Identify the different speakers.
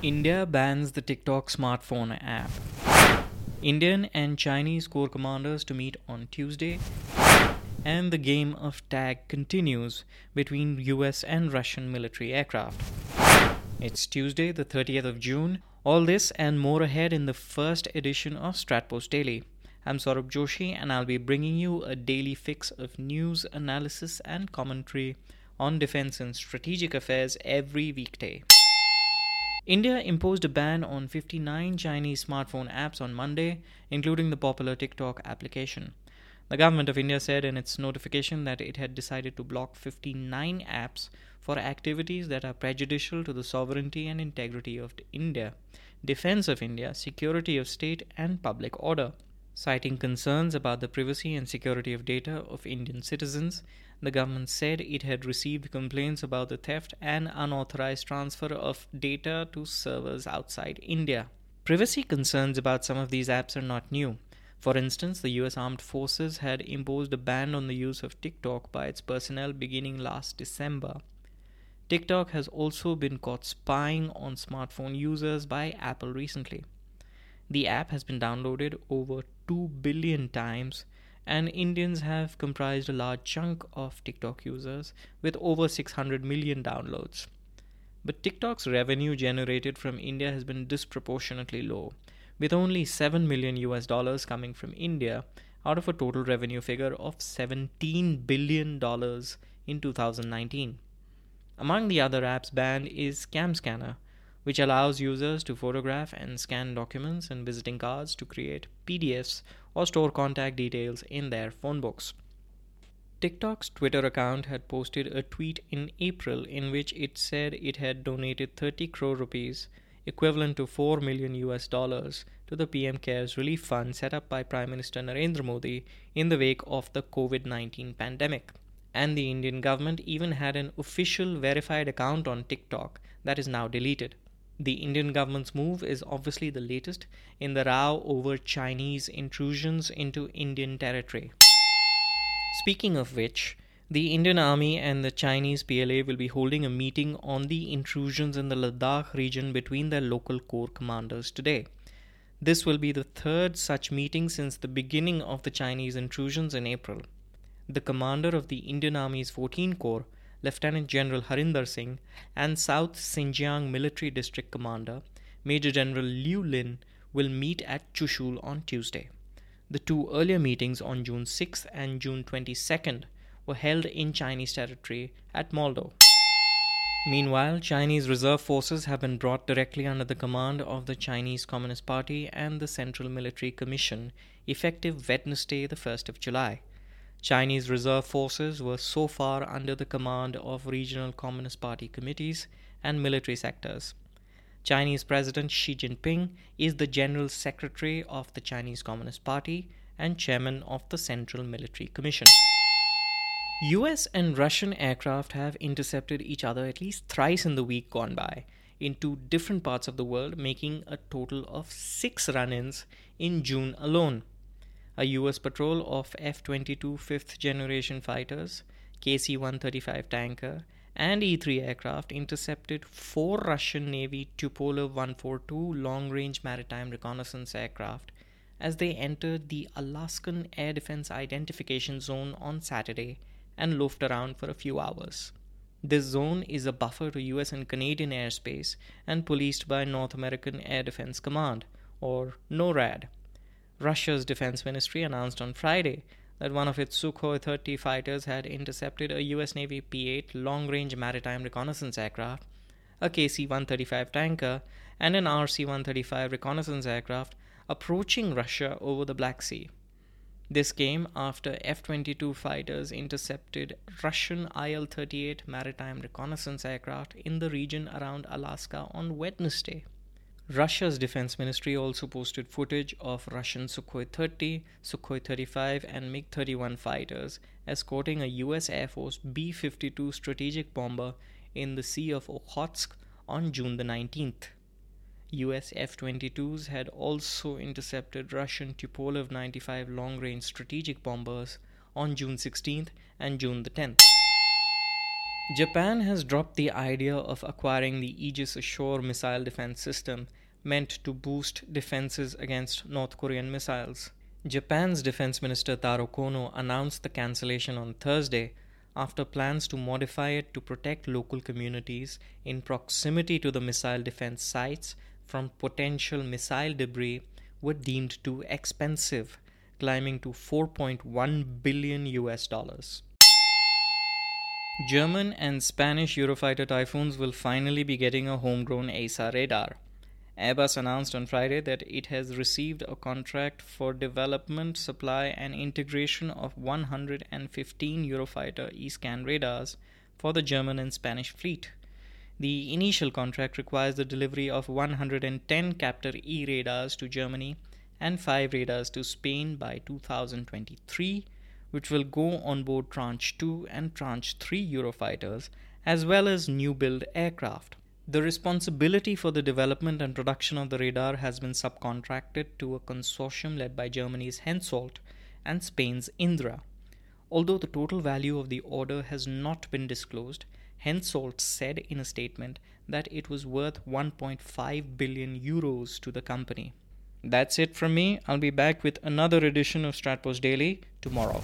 Speaker 1: India bans the TikTok smartphone app. Indian and Chinese Corps commanders to meet on Tuesday, and the game of tag continues between US and Russian military aircraft. It's Tuesday, the 30th of June. All this and more ahead in the first edition of Stratpost Daily. I'm Saurabh Joshi, and I'll be bringing you a daily fix of news, analysis, and commentary on defense and strategic affairs every weekday. India imposed a ban on 59 Chinese smartphone apps on Monday, including the popular TikTok application. The government of India said in its notification that it had decided to block 59 apps for activities that are prejudicial to the sovereignty and integrity of India, defense of India, security of state, and public order. Citing concerns about the privacy and security of data of Indian citizens, the government said it had received complaints about the theft and unauthorized transfer of data to servers outside India. Privacy concerns about some of these apps are not new. For instance, the US Armed Forces had imposed a ban on the use of TikTok by its personnel beginning last December. TikTok has also been caught spying on smartphone users by Apple recently. The app has been downloaded over 2 billion times and Indians have comprised a large chunk of TikTok users with over 600 million downloads. But TikTok's revenue generated from India has been disproportionately low, with only 7 million US dollars coming from India out of a total revenue figure of 17 billion dollars in 2019. Among the other apps banned is CamScanner, which allows users to photograph and scan documents and visiting cards to create PDFs or store contact details in their phone books. TikTok's Twitter account had posted a tweet in April in which it said it had donated 30 crore rupees, equivalent to 4 million US dollars, to the PM CARES relief fund set up by Prime Minister Narendra Modi in the wake of the COVID 19 pandemic. And the Indian government even had an official verified account on TikTok that is now deleted. The Indian government's move is obviously the latest in the row over Chinese intrusions into Indian territory. Speaking of which, the Indian Army and the Chinese PLA will be holding a meeting on the intrusions in the Ladakh region between their local corps commanders today. This will be the third such meeting since the beginning of the Chinese intrusions in April. The commander of the Indian Army's 14 Corps Lieutenant General Harinder Singh, and South Xinjiang Military District Commander, Major General Liu Lin, will meet at Chushul on Tuesday. The two earlier meetings on June 6th and June 22nd were held in Chinese territory at Moldo. Meanwhile, Chinese reserve forces have been brought directly under the command of the Chinese Communist Party and the Central Military Commission, effective Wednesday, the 1st of July. Chinese reserve forces were so far under the command of regional Communist Party committees and military sectors. Chinese President Xi Jinping is the General Secretary of the Chinese Communist Party and Chairman of the Central Military Commission. US and Russian aircraft have intercepted each other at least thrice in the week gone by in two different parts of the world, making a total of six run ins in June alone a US patrol of F 22 fifth generation fighters, KC 135 tanker, and E 3 aircraft intercepted four Russian Navy Tupolev 142 long range maritime reconnaissance aircraft as they entered the Alaskan Air Defense Identification Zone on Saturday and loafed around for a few hours. This zone is a buffer to US and Canadian airspace and policed by North American Air Defense Command, or NORAD. Russia's defense ministry announced on Friday that one of its Sukhoi 30 fighters had intercepted a US Navy P 8 long range maritime reconnaissance aircraft, a KC 135 tanker, and an RC 135 reconnaissance aircraft approaching Russia over the Black Sea. This came after F 22 fighters intercepted Russian IL 38 maritime reconnaissance aircraft in the region around Alaska on Wednesday. Russia's defense ministry also posted footage of Russian Sukhoi 30, Sukhoi 35, and MiG 31 fighters escorting a US Air Force B 52 strategic bomber in the Sea of Okhotsk on June the 19th. US F 22s had also intercepted Russian Tupolev 95 long range strategic bombers on June 16th and June the 10th. Japan has dropped the idea of acquiring the Aegis Ashore missile defense system meant to boost defenses against North Korean missiles. Japan's Defense Minister Taro Kono announced the cancellation on Thursday after plans to modify it to protect local communities in proximity to the missile defense sites from potential missile debris were deemed too expensive, climbing to 4.1 billion US dollars. German and Spanish Eurofighter Typhoons will finally be getting a homegrown AESA radar. Airbus announced on Friday that it has received a contract for development, supply, and integration of 115 Eurofighter E-scan radars for the German and Spanish fleet. The initial contract requires the delivery of 110 Captor E radars to Germany and 5 radars to Spain by 2023 which will go on board Tranche 2 and Tranche 3 Eurofighters, as well as new build aircraft. The responsibility for the development and production of the radar has been subcontracted to a consortium led by Germany's Hensoldt and Spain's Indra. Although the total value of the order has not been disclosed, Hensoldt said in a statement that it was worth 1.5 billion euros to the company. That's it from me. I'll be back with another edition of Stratpost Daily tomorrow.